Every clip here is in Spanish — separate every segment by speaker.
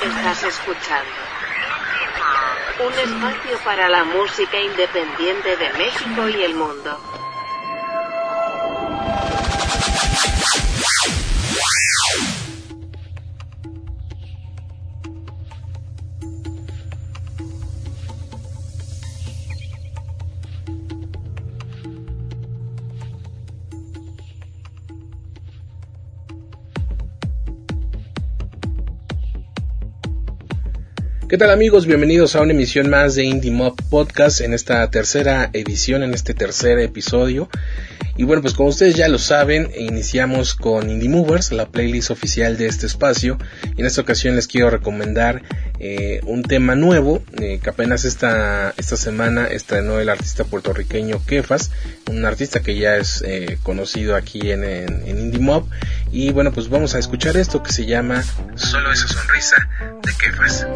Speaker 1: Estás escuchando un espacio para la música independiente de México y el mundo.
Speaker 2: ¿Qué tal amigos? Bienvenidos a una emisión más de Indie Mob Podcast en esta tercera edición, en este tercer episodio. Y bueno, pues como ustedes ya lo saben, iniciamos con Indie Movers, la playlist oficial de este espacio. Y en esta ocasión les quiero recomendar eh, un tema nuevo eh, que apenas esta, esta semana estrenó el artista puertorriqueño Kefas, un artista que ya es eh, conocido aquí en, en, en Indie Mob. Y bueno, pues vamos a escuchar esto que se llama Solo esa sonrisa de Kefas.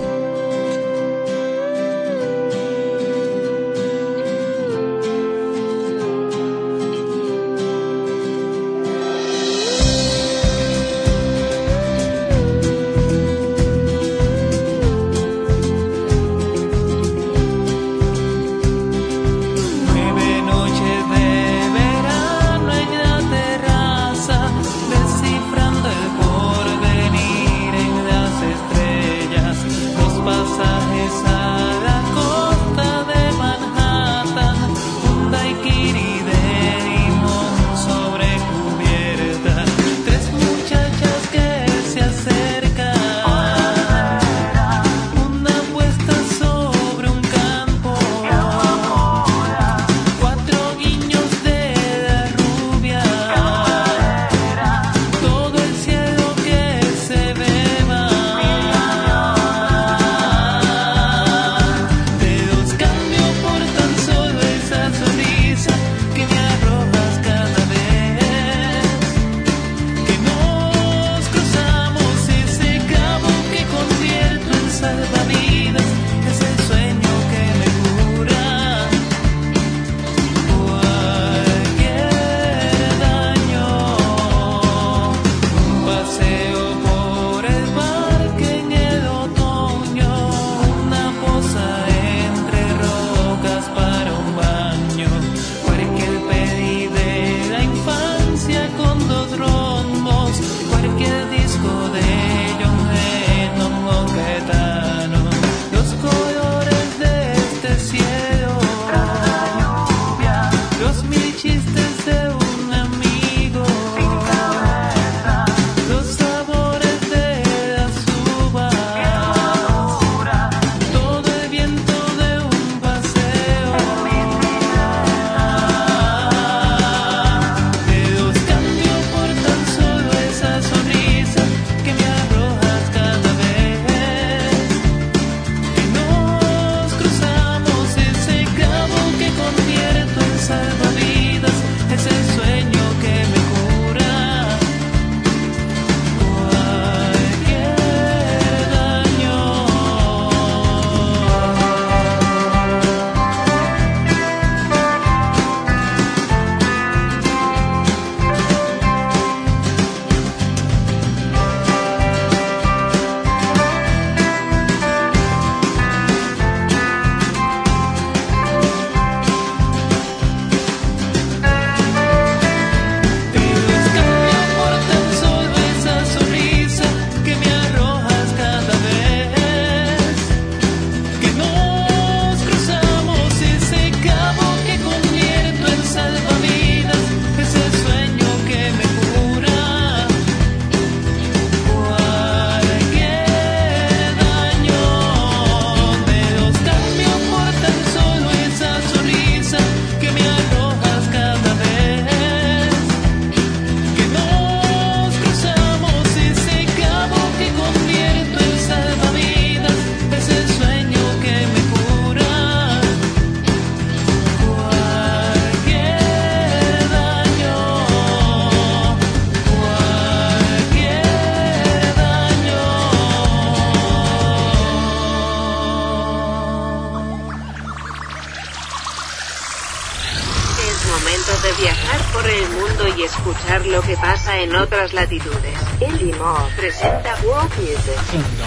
Speaker 1: Otras latitudes. Indie Mob presenta World Music.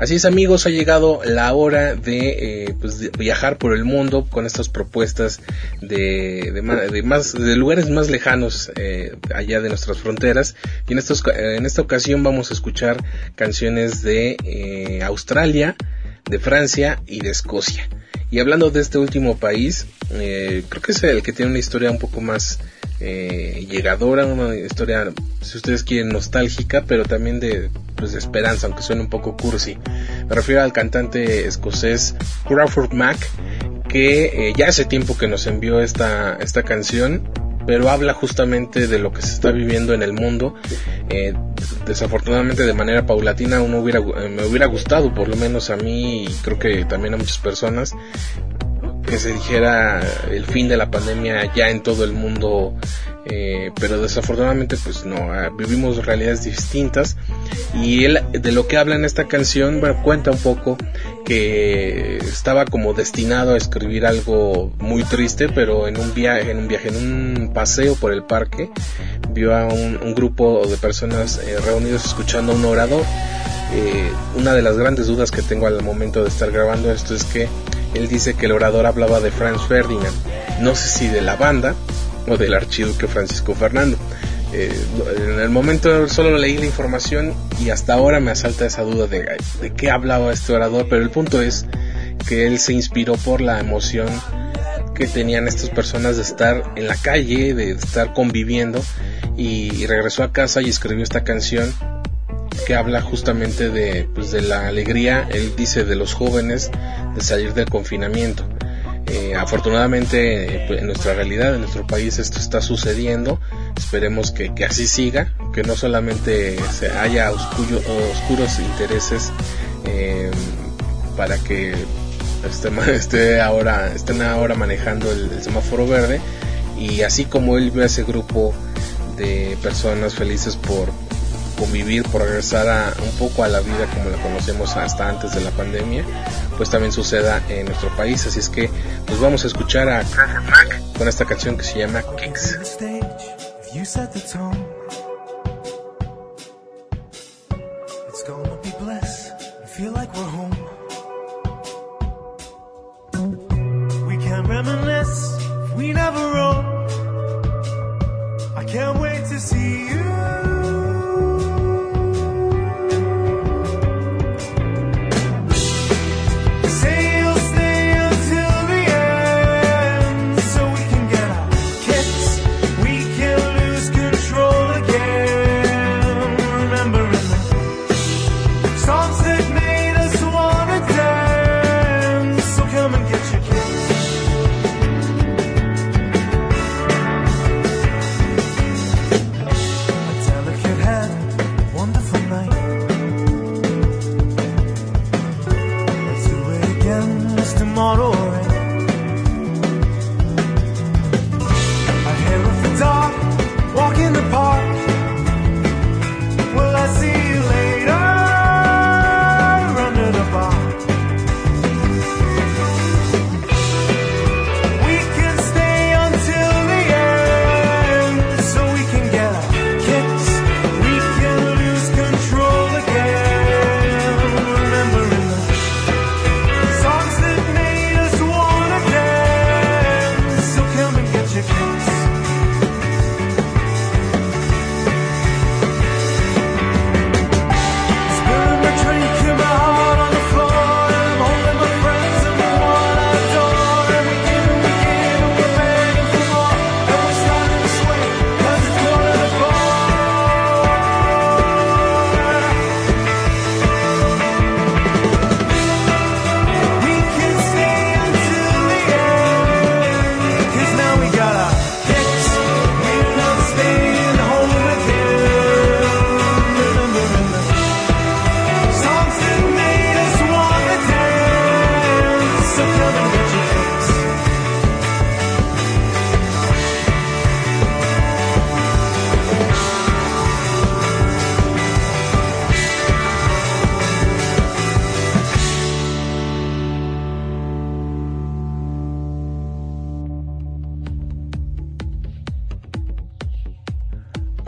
Speaker 3: Así es amigos, ha llegado la hora de, eh, pues, viajar por el mundo con estas propuestas de, de, de lugares más lejanos eh, allá de nuestras fronteras. Y en, estos, en esta ocasión vamos a escuchar canciones de eh, Australia, de Francia y de Escocia. Y hablando de este último país, creo que es el que tiene una historia un poco más eh, llegadora, una historia, si ustedes quieren, nostálgica, pero también de, pues, esperanza, aunque suene un poco cursi. Me refiero al cantante escocés Crawford Mack, que eh, ya hace tiempo que nos envió esta, esta canción, pero habla justamente de lo que se está viviendo en el mundo. Eh, desafortunadamente de manera paulatina uno hubiera, me hubiera gustado, por lo menos a mí y creo que también a muchas personas, que se dijera el fin de la pandemia ya en todo el mundo, eh, pero desafortunadamente pues no, ah, vivimos realidades distintas y él de lo que habla en esta canción, bueno, cuenta un poco que estaba como destinado a escribir algo muy triste, pero en un viaje, en un viaje, en un paseo por el parque, vio a un, grupo de personas eh, reunidos escuchando a un orador. Eh, una de las grandes dudas que tengo al momento de estar grabando esto es que él dice que el orador hablaba de Franz Ferdinand, no sé si de la banda o del archiduque Francisco Fernando. Eh, en el momento solo leí la información y hasta ahora me asalta esa duda de, de qué hablaba este orador, pero el punto es que él se inspiró por la emoción que tenían estas personas de estar en la calle, de estar conviviendo y regresó a casa y escribió esta canción que habla justamente de, pues, de la alegría, él dice, de los jóvenes de salir del confinamiento. Eh, afortunadamente pues, en nuestra realidad, en nuestro país esto está sucediendo, esperemos que, así siga, que no solamente se haya oscuros intereses eh, para que esté, ahora, estén ahora manejando el, el semáforo verde. Y así como él ve a ese grupo de personas felices por, convivir, por regresar a, un poco a la vida como la conocemos hasta antes de la pandemia, pues también suceda en nuestro país. Así es que pues vamos a escuchar a Mac con esta canción que se llama Kicks.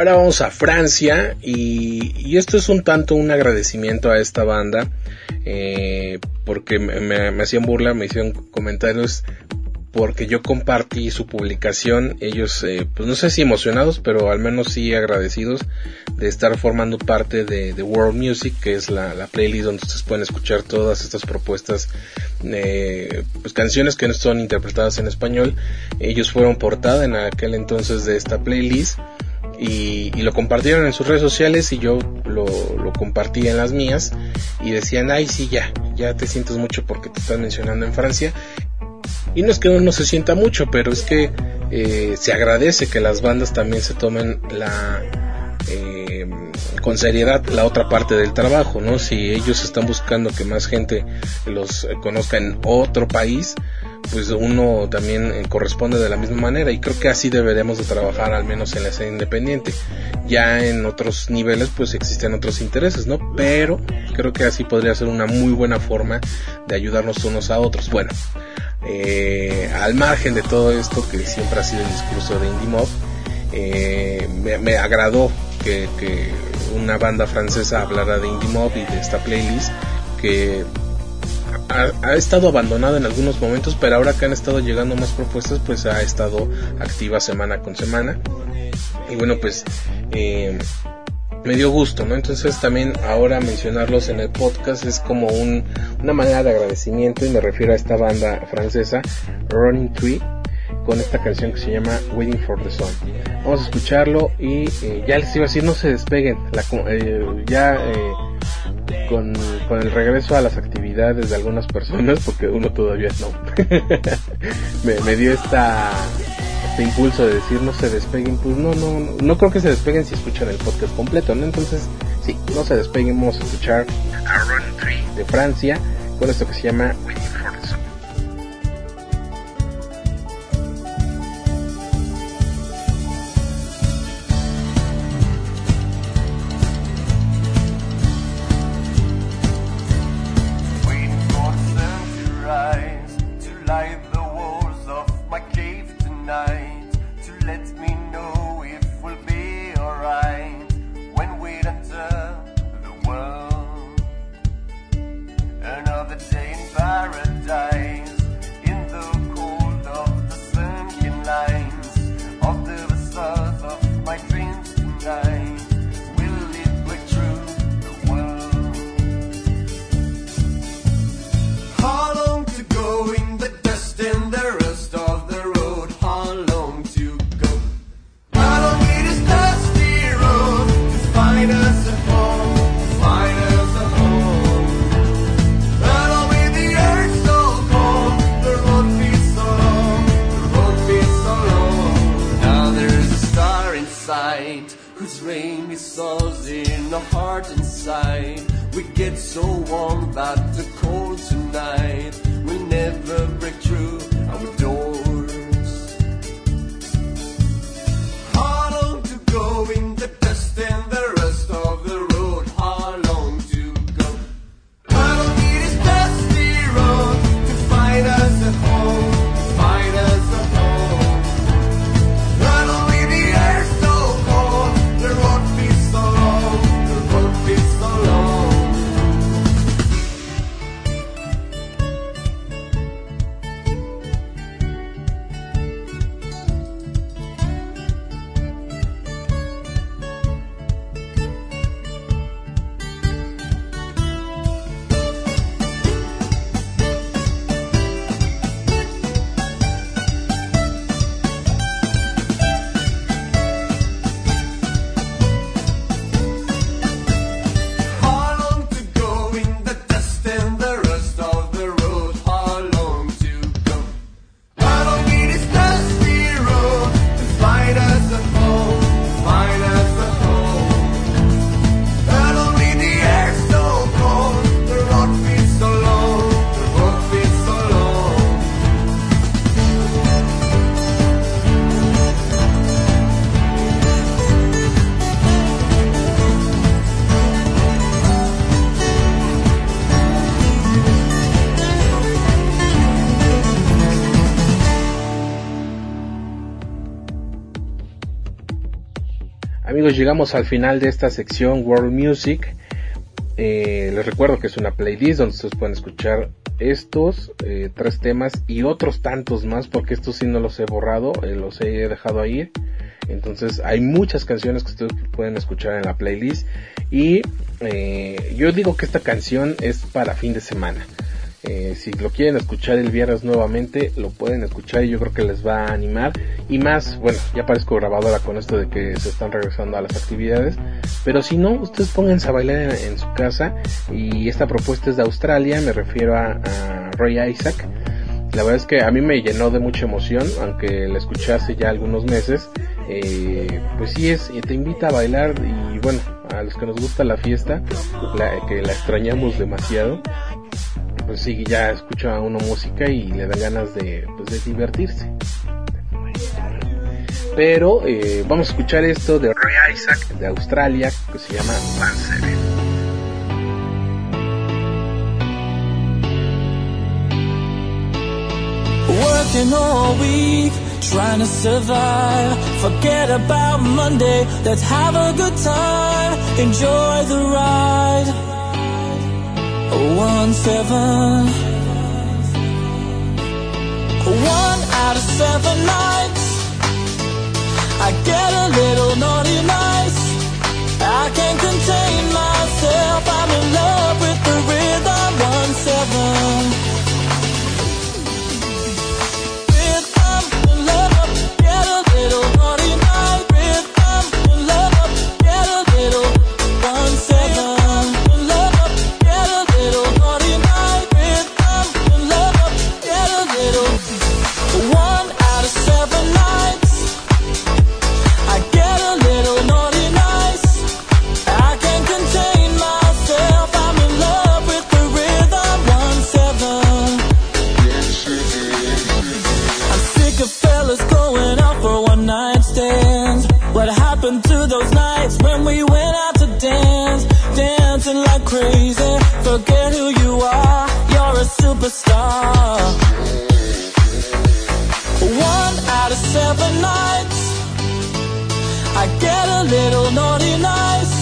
Speaker 3: Ahora vamos a Francia y, esto es un tanto un agradecimiento a esta banda eh, porque me, hacían burla, me hicieron comentarios porque yo compartí su publicación, ellos, eh, pues no sé si emocionados, pero al menos sí agradecidos de estar formando parte de, World Music, que es la, playlist donde ustedes pueden escuchar todas estas propuestas, eh, pues canciones que no son interpretadas en español. Ellos fueron portada en aquel entonces de esta playlist. Y, lo compartieron en sus redes sociales y yo lo, lo, compartí en las mías y decían, ay sí, ya, ya te sientes mucho porque te están mencionando en Francia y no es que uno se sienta mucho, pero es que eh, se agradece que las bandas también se tomen la eh, con seriedad la otra parte del trabajo, ¿no? Si ellos están buscando que más gente los conozca en otro país, pues uno también eh, corresponde de la misma manera y creo que así deberemos de trabajar al menos en la escena independiente. Ya en otros niveles pues existen otros intereses, ¿no? Pero creo que así podría ser una muy buena forma de ayudarnos unos a otros. Bueno, eh, al margen de todo esto que siempre ha sido el discurso de Indie Mob, eh, me, agradó que, una banda francesa hablara de Indie Mob y de esta playlist que ha, estado abandonada en algunos momentos, pero ahora que han estado llegando más propuestas, pues ha estado activa semana con semana. Y bueno, pues eh, me dio gusto, ¿no? Entonces también ahora mencionarlos en el podcast es como un, una manera de agradecimiento y me refiero a esta banda francesa, Running Tree, con esta canción que se llama Waiting for the Sun. Vamos a escucharlo y eh, ya les iba a decir no se despeguen, la, eh, ya eh, con, con, el regreso a las actividades de algunas personas, porque uno todavía no, me, me dio esta este impulso de decir no se despeguen, pues no, no, no creo que se despeguen si escuchan el podcast completo, ¿no? Entonces, sí, no se despeguen, vamos a escuchar de Francia con esto que se llama llegamos al final de esta sección World Music. Eh, les recuerdo que es una playlist donde ustedes pueden escuchar estos eh, tres temas y otros tantos más porque estos sí no los he borrado, eh, los he dejado ahí. Entonces hay muchas canciones que ustedes pueden escuchar en la playlist y yo digo que esta canción es para fin de semana. Eh, si lo quieren escuchar el viernes nuevamente, lo pueden escuchar y yo creo que les va a animar. Y más, bueno, ya parezco grabadora con esto de que se están regresando a las actividades. Pero si no, ustedes pónganse a bailar en, su casa. Y esta propuesta es de Australia, me refiero a, Roy Isaac. La verdad es que a mí me llenó de mucha emoción, aunque la escuché hace ya algunos meses. Eh, pues sí es, te invita a bailar y bueno, a los que nos gusta la fiesta, que la extrañamos demasiado, pues sí, ya escucha uno música y le da ganas de, pues, de divertirse. Pero eh, vamos a escuchar esto de Roy Isaac de Australia que se llama. Working all week, trying to survive. Forget about Monday, let's have a good time. Enjoy the ride. Seven. One out of seven nights, I get superstar. One out of seven nights, I get a little naughty nice.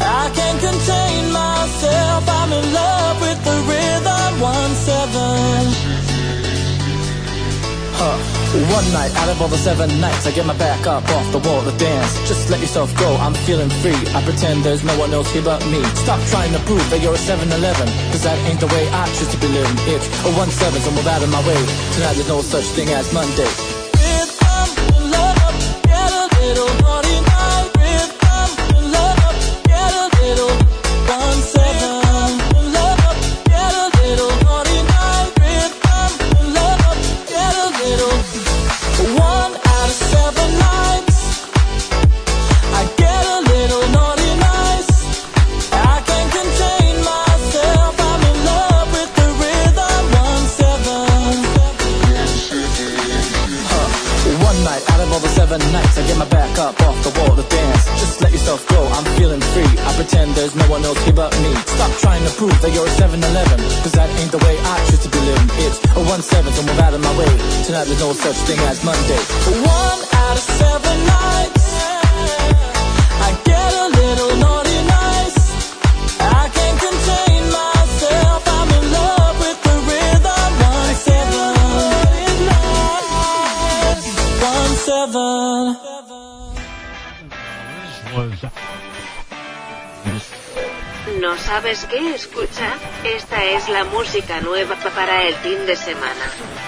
Speaker 3: I can't contain myself, I'm in love with the rhythm. One seven. Huh.
Speaker 4: There's no one else here but me. Stop trying to prove that you're a 7-Eleven, cause that ain't the way I choose to be living. It's a 1-7, so move out of my way. Tonight there's no such thing as Monday. There's no such thing as Monday. One out of seven nights I get a little naughty nice. I can't contain myself I'm in love with the rhythm. One seven One seven.
Speaker 1: ¿No sabes qué escuchar? Esta es la música nueva para el fin de semana.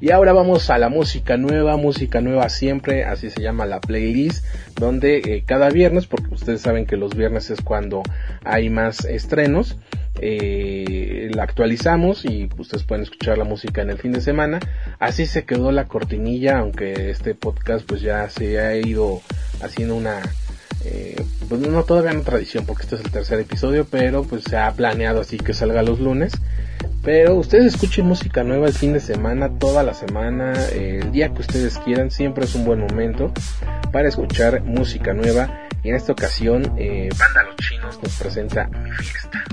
Speaker 3: Y ahora vamos a la música nueva, música nueva siempre, así se llama la playlist, donde eh, cada viernes, porque ustedes saben que los viernes es cuando hay más estrenos, eh, la actualizamos y ustedes pueden escuchar la música en el fin de semana. Así se quedó la cortinilla, aunque este podcast pues ya se ha ido haciendo una, eh, pues no todavía una tradición porque este es el tercer episodio, pero pues se ha planeado así que salga los lunes. Pero ustedes escuchen música nueva el fin de semana, toda la semana, el día que ustedes quieran, siempre es un buen momento para escuchar música nueva. Y en esta ocasión, eh, Banda Los Chinos nos presenta Mi Fiesta.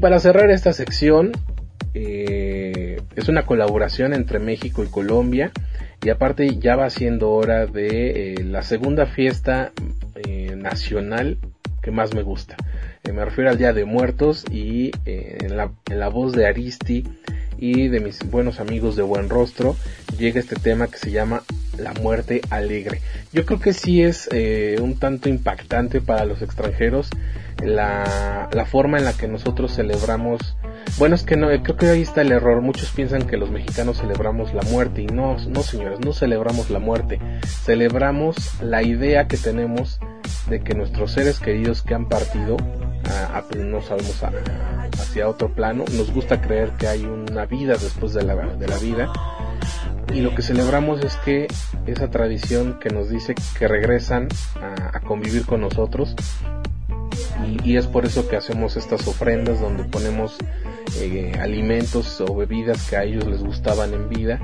Speaker 3: Para cerrar esta sección, eh, es una colaboración entre México y Colombia y aparte ya va siendo hora de eh, la segunda fiesta eh, nacional que más me gusta. me refiero al Día de Muertos y en la, en, la, voz de Aristi y de mis buenos amigos de Buen Rostro llega este tema que se llama La muerte alegre. Yo creo que sí es un tanto impactante para los extranjeros la, la forma en la que nosotros celebramos bueno, es que no, creo que ahí está el error. Muchos piensan que los mexicanos celebramos la muerte y no, no señores, no celebramos la muerte. Celebramos la idea que tenemos de que nuestros seres queridos que han partido, a, pues, no sabemos hacia otro plano, nos gusta creer que hay una vida después de la, de la vida. Y lo que celebramos es que esa tradición que nos dice que regresan a, a convivir con nosotros y, es por eso que hacemos estas ofrendas donde ponemos eh, alimentos o bebidas que a ellos les gustaban en vida.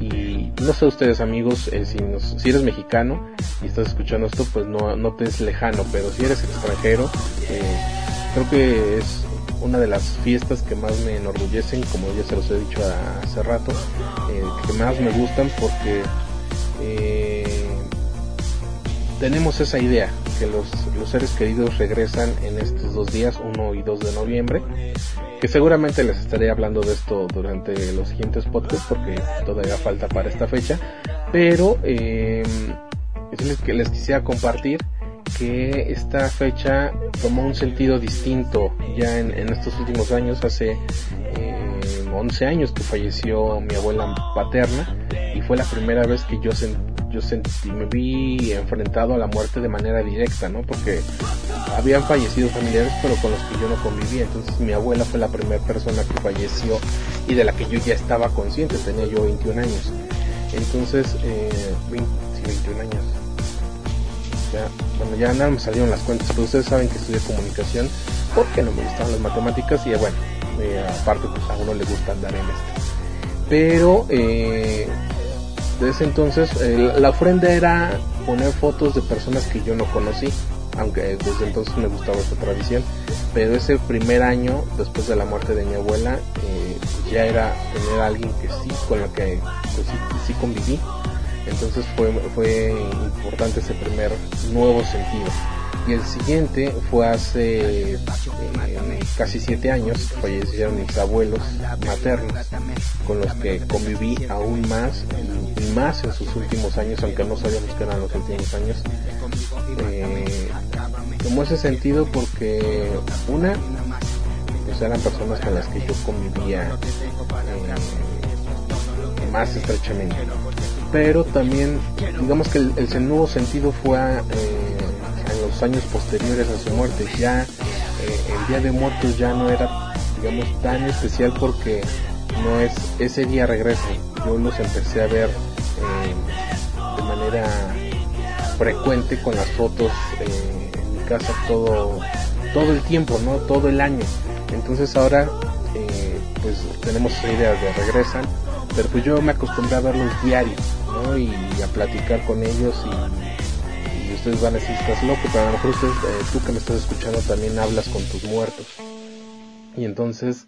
Speaker 3: Y no sé ustedes amigos eh, si, si eres mexicano y estás escuchando esto pues no, no te es lejano pero si eres extranjero eh, creo que es una de las fiestas que más me enorgullecen como ya se los he dicho hace rato que más me gustan porque tenemos esa idea que los, los, seres queridos regresan en estos dos días, 1 y 2 de noviembre, que seguramente les estaré hablando de esto durante los siguientes podcasts porque todavía falta para esta fecha, pero eh, les, les quisiera compartir que esta fecha tomó un sentido distinto ya en, en estos últimos años, hace eh, 11 años que falleció mi abuela paterna y fue la primera vez que yo sentí yo sentí, me vi enfrentado a la muerte de manera directa, ¿no? Porque habían fallecido familiares, pero con los que yo no convivía. Entonces mi abuela fue la primera persona que falleció y de la que yo ya estaba consciente, tenía yo 21 años. Entonces, eh, 21 años. Ya, bueno, ya nada me salieron las cuentas, pero ustedes saben que estudié comunicación porque no me gustaban las matemáticas y bueno, eh, aparte pues a uno le gusta andar en esto. Pero eh, desde entonces eh, la ofrenda era poner fotos de personas que yo no conocí, aunque desde entonces me gustaba esa tradición, pero ese primer año después de la muerte de mi abuela eh, ya era tener a alguien que sí, con la que pues, sí, conviví, entonces fue, fue importante ese primer nuevo sentido y el siguiente fue hace eh, casi siete años, fallecieron mis abuelos maternos, con los que conviví aún más y más en sus últimos años, aunque no sabíamos que eran los últimos años. Eh, tomó ese sentido porque una, pues eran personas con las que yo convivía eh, más estrechamente. Pero también, digamos que el, nuevo sentido fue años posteriores a su muerte. Ya eh, el Día de Muertos ya no era, digamos, tan especial porque no es ese día regresa. Yo los empecé a ver eh, de manera frecuente con las fotos eh, en mi casa todo todo el tiempo, no todo el año. Entonces ahora pues tenemos esa idea de regresan, pero pues yo me acostumbré a verlos diarios, ¿no? Y a platicar con ellos y ustedes van a decir estás loco, pero a lo mejor eh, tú que me estás escuchando también hablas con tus muertos. Y entonces,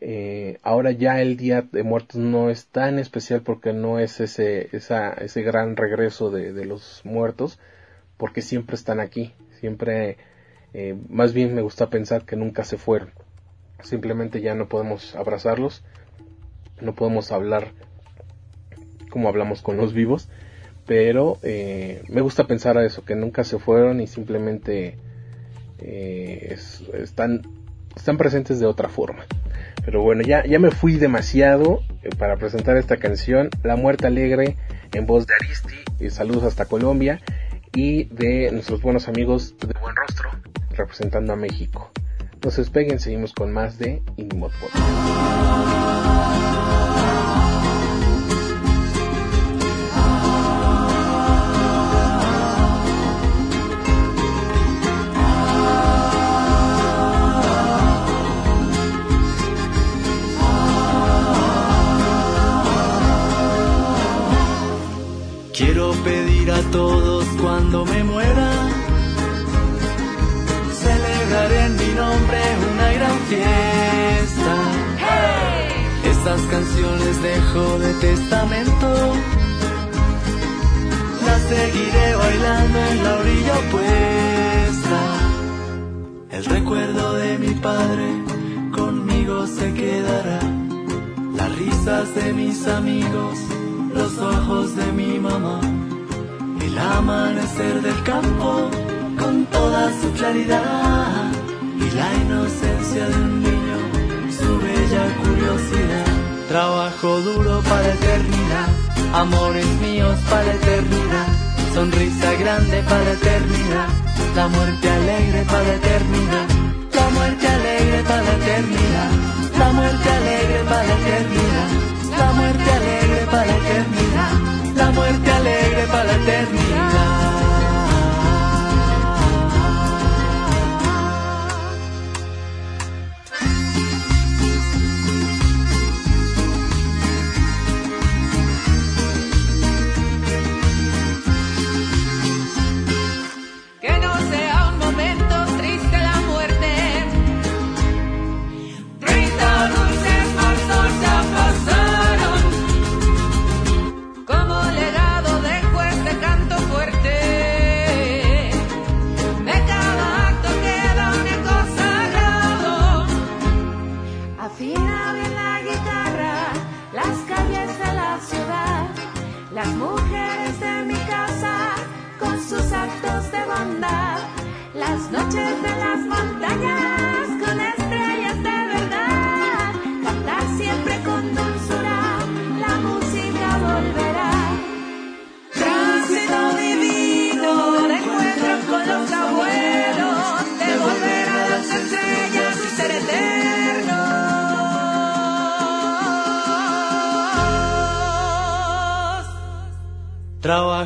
Speaker 3: eh, ahora ya el Día de Muertos no es tan especial porque no es ese, esa, ese gran regreso de, de los muertos, porque siempre están aquí, siempre, eh, más bien me gusta pensar que nunca se fueron. Simplemente ya no podemos abrazarlos, no podemos hablar como hablamos con los vivos, pero eh, me gusta pensar a eso, que nunca se fueron y simplemente eh, están, están presentes de otra forma. Pero bueno, ya, ya me fui demasiado eh, para presentar esta canción, La Muerte Alegre, en voz de Aristi, saludos hasta Colombia, y de nuestros buenos amigos de Buen Rostro, representando a México. No se despeguen, seguimos con más de Indie
Speaker 5: Quiero cuando me muera, celebrar en mi nombre una gran fiesta. Estas canciones dejo de testamento. Las seguiré bailando en la orilla opuesta. El recuerdo de mi padre conmigo se quedará. Las risas de mis amigos, los ojos de mi mamá. El amanecer del campo con toda su claridad y la inocencia de un niño, su bella curiosidad. Trabajo duro para eternidad, amores míos para eternidad, sonrisa grande para eternidad, la muerte alegre para eternidad, la muerte alegre para eternidad, la muerte alegre para eternidad, la muerte alegre para eternidad, la muerte alegre para la eternidad.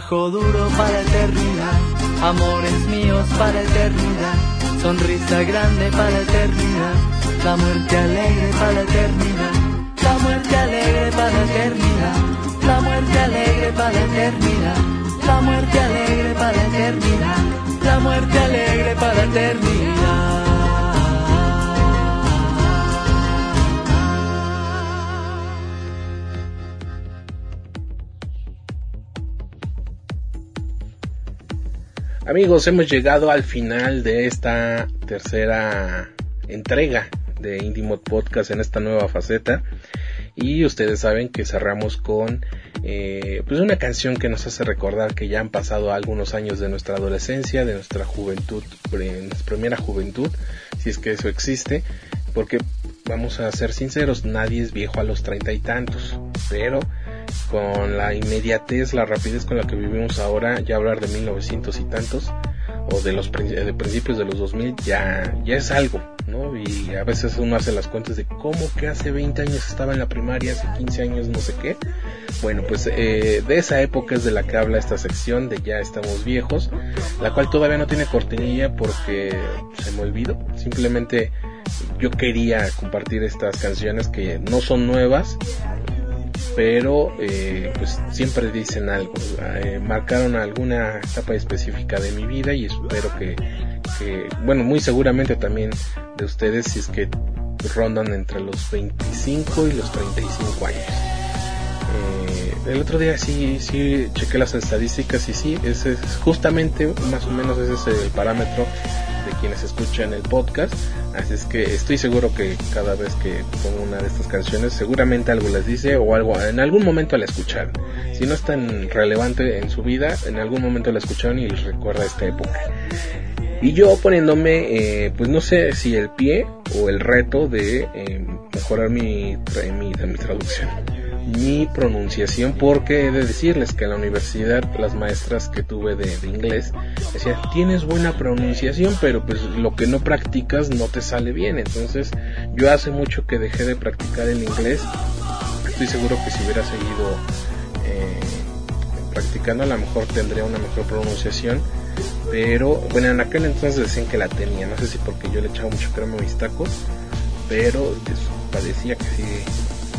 Speaker 5: Trabajo duro para eternidad, amores míos para eternidad, sonrisa grande para eternidad, la muerte alegre para eternidad, la muerte alegre para eternidad, la muerte alegre para eternidad, la muerte alegre para eternidad, la muerte alegre para eternidad.
Speaker 3: Amigos, hemos llegado al final de esta tercera entrega de Indie Mod Podcast en esta nueva faceta. Y ustedes saben que cerramos con eh, pues una canción que nos hace recordar que ya han pasado algunos años de nuestra adolescencia, de nuestra juventud, nuestra primera juventud, si es que eso existe, porque vamos a ser sinceros, nadie es viejo a los treinta y tantos, pero con la inmediatez, la rapidez con la que vivimos ahora, ya hablar de 1900 y tantos, o de los de principios de los 2000 ya, ya es algo, ¿no? Y a veces uno hace las cuentas de cómo que hace 20 años estaba en la primaria, hace 15 años no sé qué. Bueno, pues eh, de esa época es de la que habla esta sección de Ya estamos viejos, la cual todavía no tiene cortinilla porque se me olvidó. Simplemente yo quería compartir estas canciones que no son nuevas, pero eh, pues siempre dicen algo, eh, marcaron alguna etapa específica de mi vida y espero que, bueno, muy seguramente también de ustedes si es que rondan entre los 25 y los 35 años. Eh, el otro día sí, sí chequé las estadísticas y sí, ese es justamente más o menos ese es el parámetro quienes escuchan el podcast. Así es que estoy seguro que cada vez que pongo una de estas canciones, seguramente algo les dice o algo, en algún momento la escucharon. Si no es tan relevante en su vida, en algún momento la escucharon y recuerda esta época. Y yo poniéndome, eh, pues no sé si el pie o el reto de eh, mejorar mi, mi, mi traducción, mi pronunciación, porque he de decirles que en la universidad las maestras que tuve de, inglés decían, tienes buena pronunciación, pero pues lo que no practicas no te sale bien. Entonces yo hace mucho que dejé de practicar el inglés. Estoy seguro que si hubiera seguido eh, practicando a lo mejor tendría una mejor pronunciación pero bueno en aquel entonces decían que la tenía no sé si porque yo le echaba mucho crema a mis tacos pero pues, parecía que sí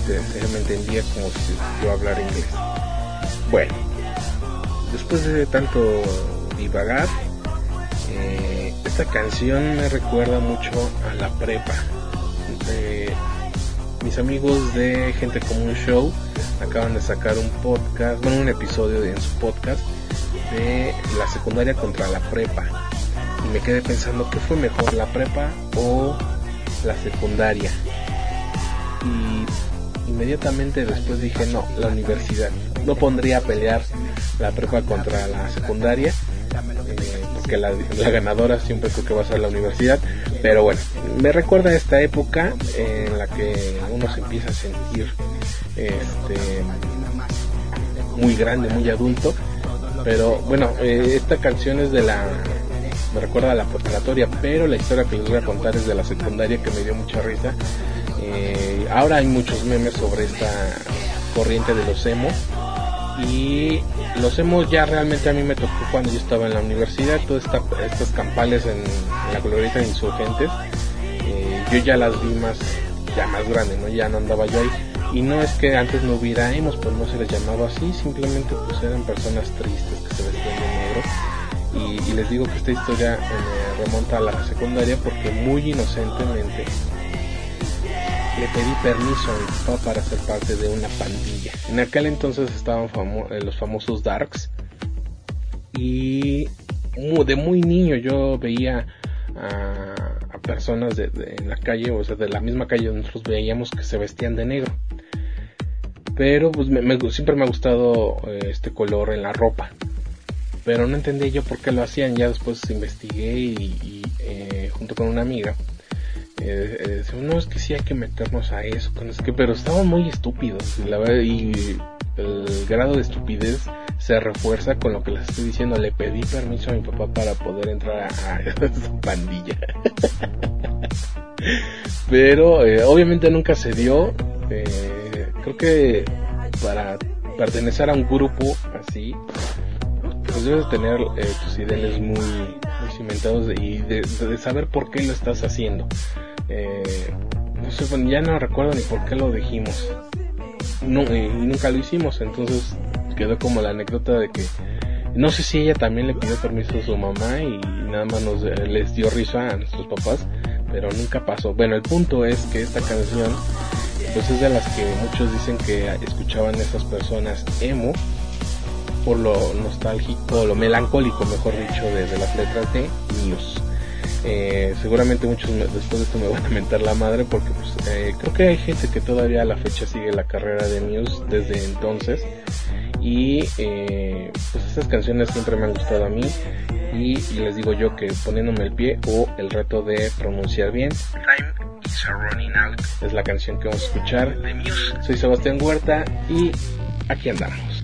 Speaker 3: se, se me entendía como si yo hablara inglés bueno después de tanto divagar eh, esta canción me recuerda mucho a la prepa eh, mis amigos de Gente Común Show acaban de sacar un podcast, bueno, un episodio en su podcast de la secundaria contra la prepa. Y me quedé pensando, ¿qué fue mejor, la prepa o la secundaria? Y inmediatamente después dije, no, la universidad. No pondría a pelear la prepa contra la secundaria, eh, porque la, ganadora siempre creo que va a ser la universidad. Pero bueno, me recuerda esta época en la que uno se empieza a sentir este muy grande, muy adulto. Pero bueno, eh, esta canción es de la me recuerda a la preparatoria, pero la historia que les voy a contar es de la secundaria que me dio mucha risa. Eh, ahora hay muchos memes sobre esta corriente de los emo y los emo ya realmente a mí me tocó cuando yo estaba en la universidad, todas esta, estas campales en, la glorieta de insurgentes, eh, yo ya las vi más, ya más grandes, ¿no? Ya no andaba yo ahí. Y no es que antes no hubiera emos, pues no se les llamaba así, simplemente pues eran personas tristes que se vestían de negro. Y, y les digo que esta historia eh, remonta a la secundaria porque muy inocentemente le pedí permiso a mi papá para ser parte de una pandilla. En aquel entonces estaban eh, los famosos Darks y de muy niño yo veía a, personas en la calle, o sea, de la misma calle donde nosotros veíamos que se vestían de negro. Pero pues me- siempre me ha gustado eh, este color en la ropa. Pero no entendía yo por qué lo hacían. Ya después investigué y, y, eh, junto con una amiga eh, eh, no, es que sí hay que meternos a eso, es que, pero estaban muy estúpidos, la verdad, y el grado de estupidez se refuerza con lo que les estoy diciendo, le pedí permiso a mi papá para poder entrar a, esa pandilla. pero eh, obviamente nunca se dio, eh, creo que para pertenecer a un grupo así, pues debes tener eh, tus ideales muy, muy cimentados y de, de saber por qué lo estás haciendo. Eh, no sé, ya no recuerdo ni por qué lo dijimos. No, y nunca lo hicimos, entonces quedó como la anécdota de que no sé si ella también le pidió permiso a su mamá y nada más nos, eh, les dio risa a nuestros papás, pero nunca pasó. Bueno, el punto es que esta canción pues es de las que muchos dicen que escuchaban esas personas emo por lo nostálgico, lo melancólico, mejor dicho, de, las letras de Muse. Eh, seguramente muchos me- después de esto me van a mentar la madre porque pues, eh, creo que hay gente que todavía a la fecha sigue la carrera de Muse desde entonces. Y eh, pues esas canciones siempre me han gustado a mí. Y, y les digo yo que poniéndome el pie o el reto de pronunciar bien Time is a running out. es la canción que vamos a escuchar. De Muse. Soy Sebastián Huerta y aquí andamos